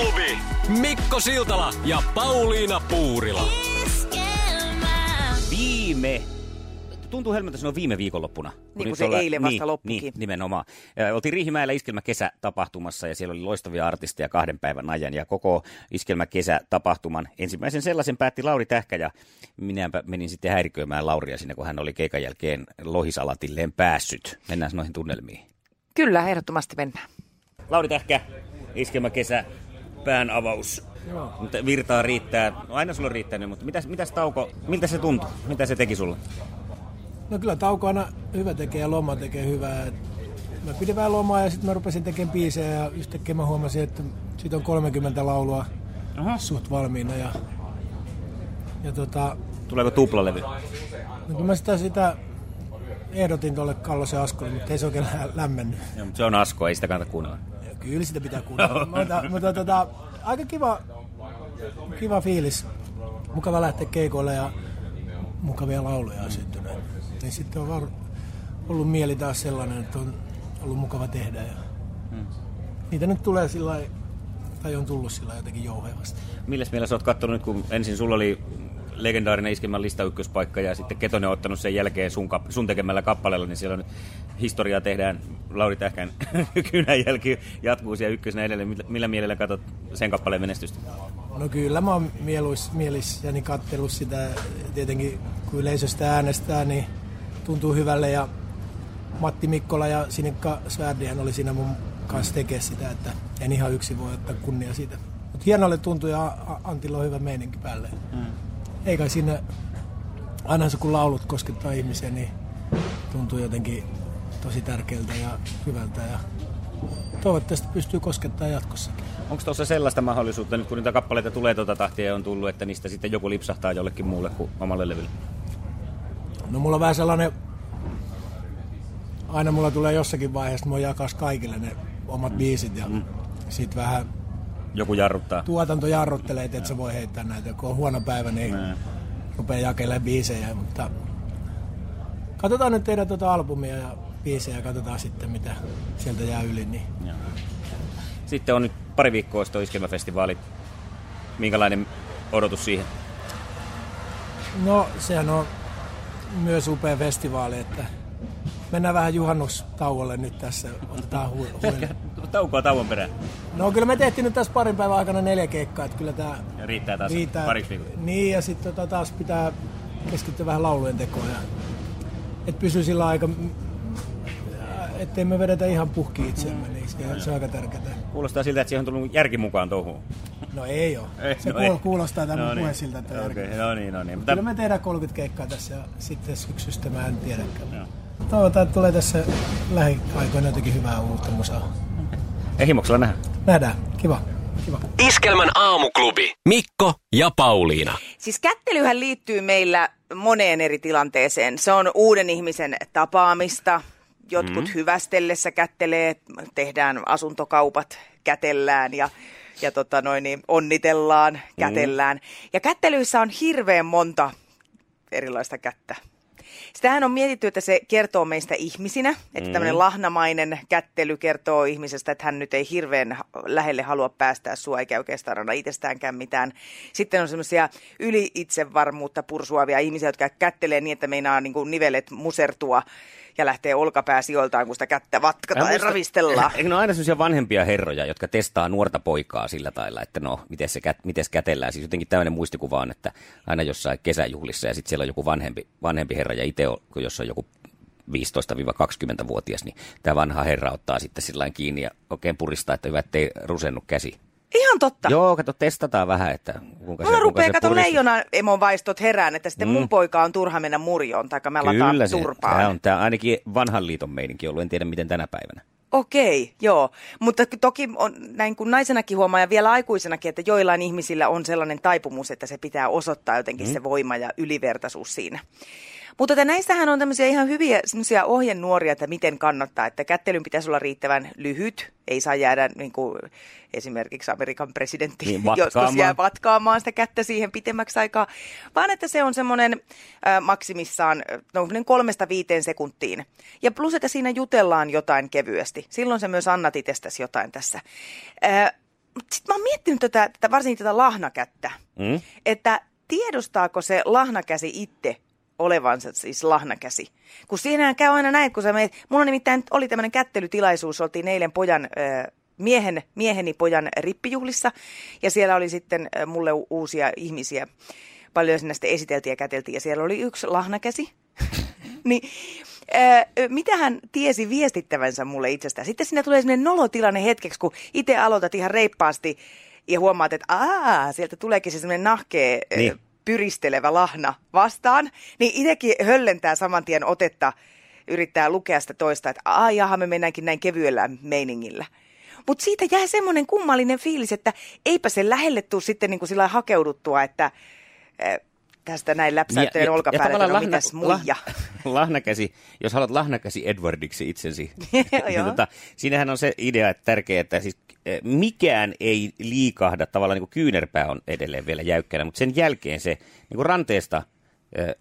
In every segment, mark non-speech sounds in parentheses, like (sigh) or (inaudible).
aamuklubi! Mikko Siltala ja Pauliina Puurila. Viime tuntuu helmeltä sanoa viime viikonloppuna. Niin kuin se eilen vasta niin, loppukin. Niin, nimenomaan. Oltiin Riihimäellä Iskelmä kesätapahtumassa ja siellä oli loistavia artisteja kahden päivän ajan. Ja koko Iskelmä kesätapahtuman ensimmäisen sellaisen päätti Lauri Tähkä ja minä menin sitten häiriköimään Lauria sinne, kun hän oli keikan jälkeen lohisalatilleen päässyt. Mennään noihin tunnelmiin. Kyllä, ehdottomasti mennään. Lauri Tähkä, Iskelmä kesä, pään avaus. Joo. Mutta virtaa riittää. No aina sulla on riittänyt, mutta mitäs, mitäs tauko, miltä se tuntui? Mitä se teki sulle? No kyllä tauko aina hyvä tekee ja loma tekee hyvää. Mä pidin vähän lomaa ja sitten mä rupesin tekemään biisejä ja yhtäkkiä mä huomasin, että siitä on 30 laulua Aha. suht valmiina. Ja, ja tota, Tuleeko tuplalevy? No kyllä mä sitä, sitä ehdotin tuolle Kallosen Askolle, mutta ei se oikein lä- lämmennyt. Joo, mutta se on Asko, ei sitä kannata kuunnella. Kyllä sitä pitää kuunnella. mutta, mutta tota, aika kiva, kiva fiilis. Mukava lähteä keikoille ja mukavia lauluja on syntynyt. Niin sitten on var, ollut mieli taas sellainen, että on ollut mukava tehdä. Ja Niitä nyt tulee sillä tai on tullut sillä jotenkin jouhevasti. Milles mielessä olet katsonut, nyt, kun ensin sulla oli legendaarinen iskemän lista ykköspaikka ja sitten Ketonen on ottanut sen jälkeen sun, kap- sun tekemällä kappaleella, niin siellä on nyt historiaa tehdään. Lauri Tähkän (laughs) kynänjälki jatkuu siellä ykkösenä edelleen. Millä, millä mielellä katsot sen kappaleen menestystä? No kyllä mä oon mieluis, mielissäni kattellut sitä. Tietenkin kun yleisöstä äänestää, niin tuntuu hyvälle. Ja Matti Mikkola ja Sinikka Svärdihän oli siinä mun kanssa tekee sitä, että en ihan yksin voi ottaa kunnia siitä. Mutta hienolle tuntui ja Antilla on hyvä meininki päälle. Mm. Ei kai siinä, aina se kun laulut koskettaa ihmisiä, niin tuntuu jotenkin tosi tärkeältä ja hyvältä. Ja toivottavasti pystyy koskettaa jatkossakin. Onko tuossa sellaista mahdollisuutta, nyt kun niitä kappaleita tulee tuota tahtia ja on tullut, että niistä sitten joku lipsahtaa jollekin muulle kuin omalle levylle? No mulla on vähän sellainen, aina mulla tulee jossakin vaiheessa, että mä jakas kaikille ne omat biisit ja mm. sit vähän Joku jarruttaa. tuotanto jarruttelee, että et sä voi heittää näitä, kun on huono päivä, niin Näin. rupeaa jakelemaan biisejä, mutta katsotaan nyt tehdä tuota albumia ja biisejä ja katsotaan sitten mitä sieltä jää yli. Niin. Sitten on nyt pari viikkoa sitten iskelmäfestivaali. Minkälainen odotus siihen? No sehän on myös upea festivaali, että mennään vähän juhannustauolle nyt tässä, otetaan hu- huille. Taukoa tauon perään. No kyllä me tehtiin nyt tässä parin päivän aikana neljä keikkaa, että kyllä tämä Ja riittää taas pariksi viikoksi. Niin, ja sitten tota, taas pitää keskittyä vähän laulujen tekoon. Ja, että pysyy sillä aika, ettei me vedetä ihan puhki itseämme, niin se, se on aika tärkeää. Kuulostaa siltä, että siihen on tullut järki mukaan touhuun. No ei ole. Ei, Se no kuul- ei. kuulostaa tämä No no niin. puhe siltä, että okay. no niin, no niin. Mutta Kyllä me tehdään 30 keikkaa tässä ja sitten syksystä mä en tiedäkään. Joo. Toivotaan, että tulee tässä lähiaikoina jotenkin hyvää uutta musaa. Ei himoksella nähdä. Nähdään. Kiva. Kiva. Iskelmän aamuklubi. Mikko ja Pauliina. Siis kättelyhän liittyy meillä moneen eri tilanteeseen. Se on uuden ihmisen tapaamista. Jotkut mm. hyvästellessä kättelee, tehdään asuntokaupat, kätellään ja, ja tota noin, niin onnitellaan, kätellään. Mm. Ja kättelyissä on hirveän monta erilaista kättä. Sitähän on mietitty, että se kertoo meistä ihmisinä, että mm. tämmöinen lahnamainen kättely kertoo ihmisestä, että hän nyt ei hirveän lähelle halua päästää sua, eikä oikeastaan anna itsestäänkään mitään. Sitten on semmoisia yli itsevarmuutta pursuavia ihmisiä, jotka kättelee niin, että meinaa niin kuin nivelet musertua ja lähtee olkapää sijoiltaan, kun sitä kättä vatkataan ja ravistellaan. Eikö ne ole aina sellaisia vanhempia herroja, jotka testaa nuorta poikaa sillä tailla, että no, miten se kät, mites kätellään. Siis jotenkin tämmöinen muistikuva on, että aina jossain kesäjuhlissa ja sitten siellä on joku vanhempi, vanhempi herra ja itse kun jos on joku 15-20-vuotias, niin tämä vanha herra ottaa sitten sillä kiinni ja oikein puristaa, että hyvä, ettei rusennu käsi. Ihan totta. Joo, kato, testataan vähän, että kuinka Mulla se, rupeaa, kato leijona emon vaistot herään, että sitten mm. mun poika on turha mennä murjoon, tai me lataan Kyllä se, turpaan. tämä on tämä ainakin vanhan liiton meininki ollut, en tiedä miten tänä päivänä. Okei, joo. Mutta toki on, näin kuin naisenakin huomaa ja vielä aikuisenakin, että joillain ihmisillä on sellainen taipumus, että se pitää osoittaa jotenkin mm. se voima ja ylivertaisuus siinä. Mutta että näistähän on tämmöisiä ihan hyviä ohjenuoria, että miten kannattaa, että kättelyn pitäisi olla riittävän lyhyt, ei saa jäädä niin kuin esimerkiksi Amerikan presidentti niin, (laughs) joskus jää vatkaamaan sitä kättä siihen pitemmäksi aikaa, vaan että se on semmoinen äh, maksimissaan no, kolmesta viiteen sekuntiin. Ja plus, että siinä jutellaan jotain kevyesti. Silloin se myös annat itsestäsi jotain tässä. Äh, Sitten mä oon miettinyt tätä, tätä varsinkin tätä lahnakättä, mm. että tiedostaako se lahnakäsi itse, olevansa siis lahnakäsi. Kun siinähän käy aina näin, kun sä meet, mulla nimittäin oli tämmöinen kättelytilaisuus, oltiin eilen pojan, miehen, mieheni pojan rippijuhlissa, ja siellä oli sitten mulle uusia ihmisiä, paljon sinne sitten esiteltiin ja käteltiin, ja siellä oli yksi lahnakäsi. (laughs) niin, mitä hän tiesi viestittävänsä mulle itsestään? Sitten siinä tulee sellainen nolotilanne hetkeksi, kun itse aloitat ihan reippaasti, ja huomaat, että aa, sieltä tuleekin se semmoinen nahkee niin pyristelevä lahna vastaan, niin itsekin höllentää saman tien otetta, yrittää lukea sitä toista, että ai jaha, me mennäänkin näin kevyellä meiningillä. Mutta siitä jää semmoinen kummallinen fiilis, että eipä se lähelle tule sitten niin kuin sillä hakeuduttua, että tästä näin läpsäyttöjen ja, olkapäälle, että no lahna, mitäs muija. Lah, (laughs) lahnakäsi, jos haluat lahnakäsi Edwardiksi itsesi, (laughs) niin tota, siinähän on se idea, että tärkeää, että siis eh, mikään ei liikahda, tavallaan niin kuin kyynärpää on edelleen vielä jäykkänä, mutta sen jälkeen se niin kuin ranteesta eh,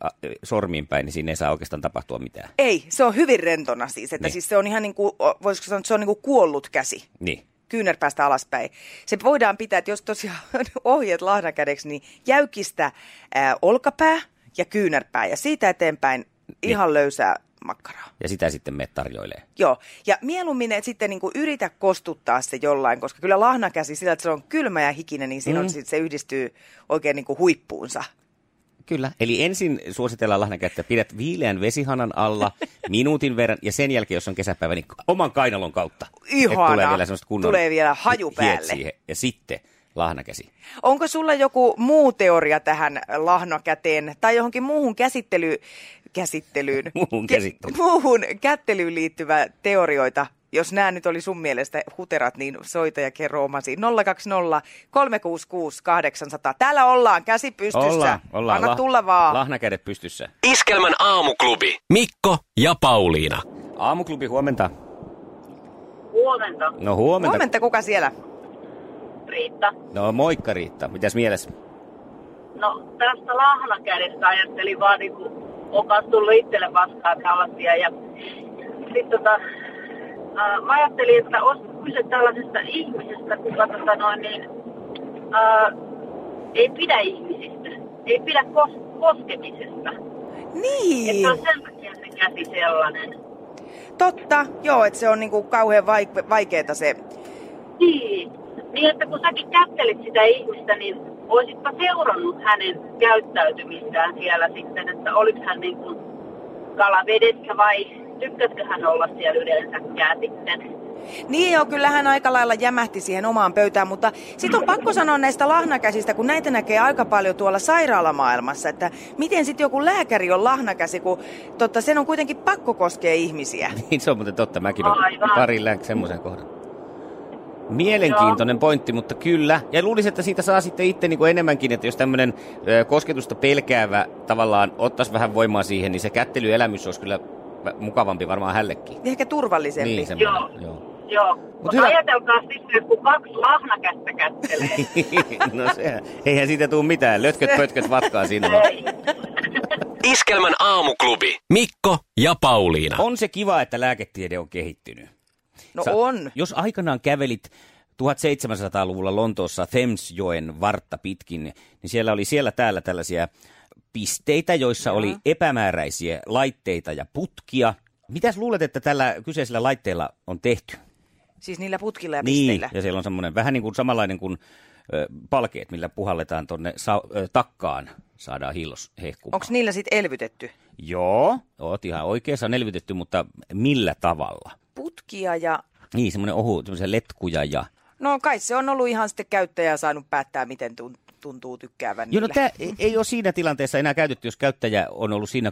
sormiin päin, niin siinä ei saa oikeastaan tapahtua mitään. Ei, se on hyvin rentona siis, että niin. siis se on ihan niin kuin, voisiko sanoa, että se on niin kuin kuollut käsi. Niin kyynärpäästä alaspäin. Se voidaan pitää, että jos tosiaan (laughs) ohjeet lahnakädeksi, niin jäykistä ää, olkapää ja kyynärpää ja siitä eteenpäin niin. ihan löysää makkaraa. Ja sitä sitten me tarjoilee. Joo, ja mieluummin et sitten niin kuin yritä kostuttaa se jollain, koska kyllä lahnakäsi sillä, että se on kylmä ja hikinen, niin silloin mm. se yhdistyy oikein niin kuin huippuunsa. Kyllä, eli ensin suositellaan lahnakättä, pidät viileän vesihanan alla (laughs) minuutin verran ja sen jälkeen, jos on kesäpäivä, niin oman kainalon kautta. Ihana, tulee vielä, kunnon tulee vielä haju päälle. Siihen. Ja sitten lahnakäsi. Onko sulla joku muu teoria tähän lahnakäteen tai johonkin muuhun käsittely, käsittelyyn, (laughs) muuhun, käsittelyyn. Ke, muuhun kättelyyn liittyvä teorioita, jos nämä nyt oli sun mielestä huterat, niin soita ja kerro omasi. 020 366 800. Täällä ollaan, käsi pystyssä. Ollaan, ollaan. Anna tulla vaan. Lahnakädet pystyssä. Iskelmän aamuklubi. Mikko ja Pauliina. Aamuklubi, huomenta. Huomenta. No huomenta. Huomenta, kuka siellä? Riitta. No moikka Riitta, mitäs mielessä? No tästä lahnakädestä ajattelin vaan niin kuin, onkaan tullut itselle vastaan tällaisia ja sitten tota, äh, mä ajattelin, että olisi kyse tällaisesta ihmisestä, kuka tota noin, niin, äh, ei pidä ihmisistä, ei pidä kos- koskemisesta. Niin. Että on sen takia se käsi sellainen. Totta, joo, että se on niinku kauhean vaike- vaikeeta se. Niin. niin, että kun säkin kättelit sitä ihmistä, niin olisitpa seurannut hänen käyttäytymistään siellä sitten, että oliko hän niin kuin kalavedessä vai tykkäskö hän olla siellä yleensäkään sitten. Niin joo, kyllä hän aika lailla jämähti siihen omaan pöytään, mutta sitten on pakko sanoa näistä lahnakäsistä, kun näitä näkee aika paljon tuolla sairaalamaailmassa, että miten sitten joku lääkäri on lahnakäsi, kun totta, sen on kuitenkin pakko koskea ihmisiä. (laughs) Niin se on muuten totta, mäkin olen pari lääk semmoisen kohdan. Mielenkiintoinen Joo. pointti, mutta kyllä. Ja luulisin, että siitä saa sitten itse niin kuin enemmänkin, että jos tämmöinen kosketusta pelkäävä tavallaan ottaisi vähän voimaa siihen, niin se kättelyelämys olisi kyllä mukavampi varmaan hällekin. Ehkä turvallisempi. Niin, Joo. Joo. Joo, mutta hyvä... ajatelkaa sitten, kun kaksi lahnakättä kättelee. (laughs) no se, eihän siitä tule mitään. Lötköt pötköt vatkaa siinä. Iskelmän aamuklubi. Mikko ja Pauliina. On se kiva, että lääketiede on kehittynyt. No Sä, on. Jos aikanaan kävelit 1700-luvulla Lontoossa Thamesjoen vartta pitkin, niin siellä oli siellä täällä tällaisia pisteitä, joissa ja. oli epämääräisiä laitteita ja putkia. Mitäs luulet, että tällä kyseisellä laitteella on tehty? Siis niillä putkilla ja niin, pisteillä? ja siellä on semmoinen vähän niin kuin samanlainen kuin ö, palkeet, millä puhalletaan tuonne takkaan, saadaan hiilos hehkumaan. Onko niillä sitten elvytetty? Joo, oot ihan oikeassa on elvytetty, mutta millä tavalla? Putkia ja... Niin, semmoinen ohu, semmoisia letkuja ja... No kai se on ollut ihan sitten käyttäjä saanut päättää, miten tuntuu tuntuu tykkäävän Joo, no tämä ei, ole siinä tilanteessa enää käytetty, jos käyttäjä on ollut siinä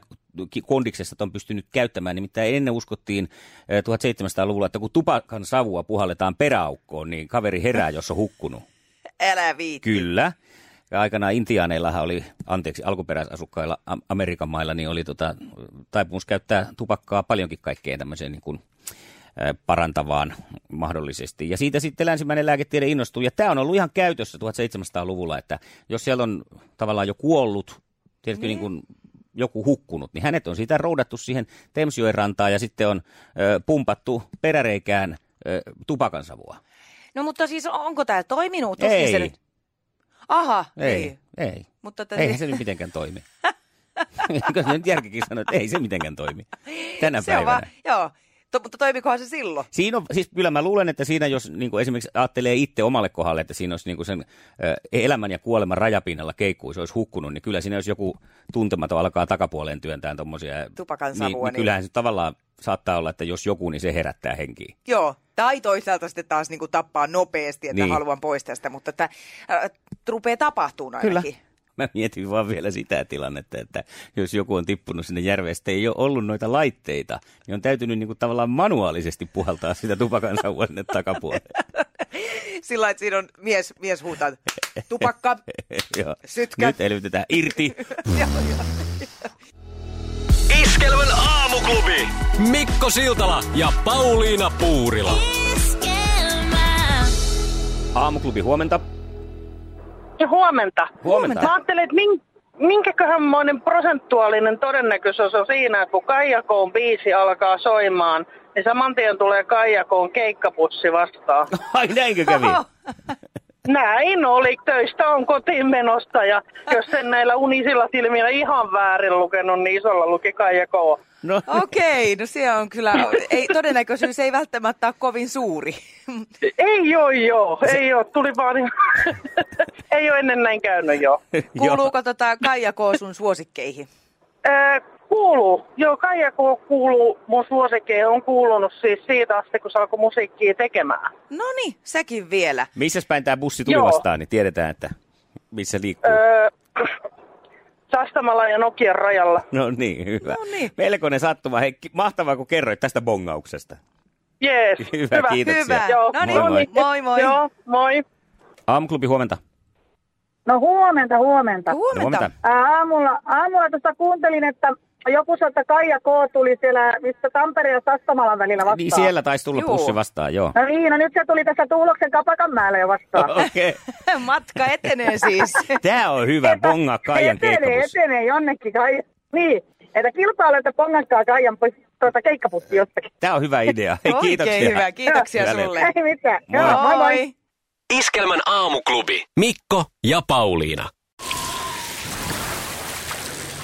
kondiksessa, että on pystynyt käyttämään. Nimittäin ennen uskottiin eh, 1700-luvulla, että kun tupakan savua puhalletaan peräaukkoon, niin kaveri herää, jos on hukkunut. Älä viitti. Kyllä. Ja aikanaan intiaaneillahan oli, anteeksi, alkuperäisasukkailla Am- Amerikan mailla, niin oli tota, taipumus käyttää tupakkaa paljonkin kaikkeen tämmöiseen niin kuin, ä, parantavaan mahdollisesti. Ja siitä sitten länsimäinen lääketiede innostui. Ja tämä on ollut ihan käytössä 1700-luvulla, että jos siellä on tavallaan jo kuollut, tiedätkö, niin kuin joku hukkunut, niin hänet on siitä roudattu siihen Temsjoen rantaan ja sitten on ö, pumpattu peräreikään ö, tupakansavua. No mutta siis onko tämä toiminut? Ei. Se nyt... Aha, Ei, ei. ei. Mutta tätä... Eihän se nyt mitenkään toimi. (laughs) Eikö se nyt järkikin sano, että ei se mitenkään toimi tänä se on päivänä. vaan, joo. To, mutta toimikohan se silloin? Siinä on, siis kyllä mä luulen, että siinä jos niin kuin esimerkiksi ajattelee itse omalle kohdalle, että siinä olisi niin kuin sen ö, elämän ja kuoleman rajapinnalla keikkuu, se olisi hukkunut, niin kyllä siinä jos joku tuntematon alkaa takapuoleen työntää tuommoisia. Tupakan niin, savua, niin, niin- kyllähän se tavallaan saattaa olla, että jos joku, niin se herättää henkiin. Joo. Tai toisaalta sitten taas niin kuin tappaa nopeasti, että Niin. niin. haluan pois tästä, mutta että äh, rupeaa tapahtumaan ainakin. Kyllä. Mä mietin vaan vielä sitä tilannetta, että jos joku on tippunut sinne järveen, sitten ei ole ollut noita laitteita, niin on täytynyt niin kuin tavallaan manuaalisesti puhaltaa sitä tupakan savua sinne takapuolelle. (laughs) Sillä että siinä on mies, mies huutaa, tupakka. (laughs) Sytkä. Nyt elvytetään irti. (laughs) Iskelmän aamuklubi. Mikko Siltala ja Pauliina Puurila. Aamuklubi, huomenta. Ja huomenta. Huomenta. Mä ajattelin, että min, minkäköhänmoinen prosentuaalinen todennäköisyys on siinä, että kun Kaijakoon biisi alkaa soimaan, niin saman tien tulee Kaijakoon keikkapussi vastaan. Ai näinkö kävi? (laughs) Näin oli. Töistä on kotiin menosta ja jos sen näillä unisilla silmillä ihan väärin lukenut, niin isolla luki Kaijakoon. No, Okei, no se on kyllä, ei, todennäköisyys ei välttämättä ole kovin suuri. Ei joo joo, ei joo, tuli vaan (laughs) ei ole ennen näin käynyt joo. Kuuluuko tota Kaija K. sun suosikkeihin? Kuuluu. Joo, Kaijako kuuluu mun suosikkeihin. On kuulunut siis siitä asti, kun se alkoi musiikkia tekemään. No niin, sekin vielä. Missäs päin tämä bussi tuli Joo. vastaan, niin tiedetään, että missä liikkuu. Öö, Sastamalla ja Nokian rajalla. No niin, hyvä. No niin. Melkoinen sattuma. Hei, mahtavaa, kun kerroit tästä bongauksesta. Jees. Hyvä, kiitoksia. Hyvä. Joo. No niin, Moi, moi. moi moi. Joo, moi. Aamuklubi, huomenta. No huomenta, huomenta. Huomenta. huomenta. Ää, aamulla, aamulla tuossa kuuntelin, että joku sanoi, että Kaija K. tuli siellä, missä Tampereen ja Sastamalan välillä vastaan. Niin siellä taisi tulla Juu. bussi vastaan, joo. No niin, no nyt se tuli tässä Tuuloksen Kapakanmäellä jo vastaan. (laughs) Okei. (laughs) Matka etenee siis. (laughs) Tämä on hyvä, bonga Kaijan etenee, keikkabussi. etenee jonnekin Kaija. Niin, että kilpailu, että pongankaa Kaijan tuota, keikkapussi jostakin. Tämä on hyvä idea. Hei, kiitoksia. Oikein hyvä, kiitoksia Hyvä sulle. Ei mitään. Moi. Joo, moi moi. Iskelmän aamuklubi. Mikko ja Pauliina.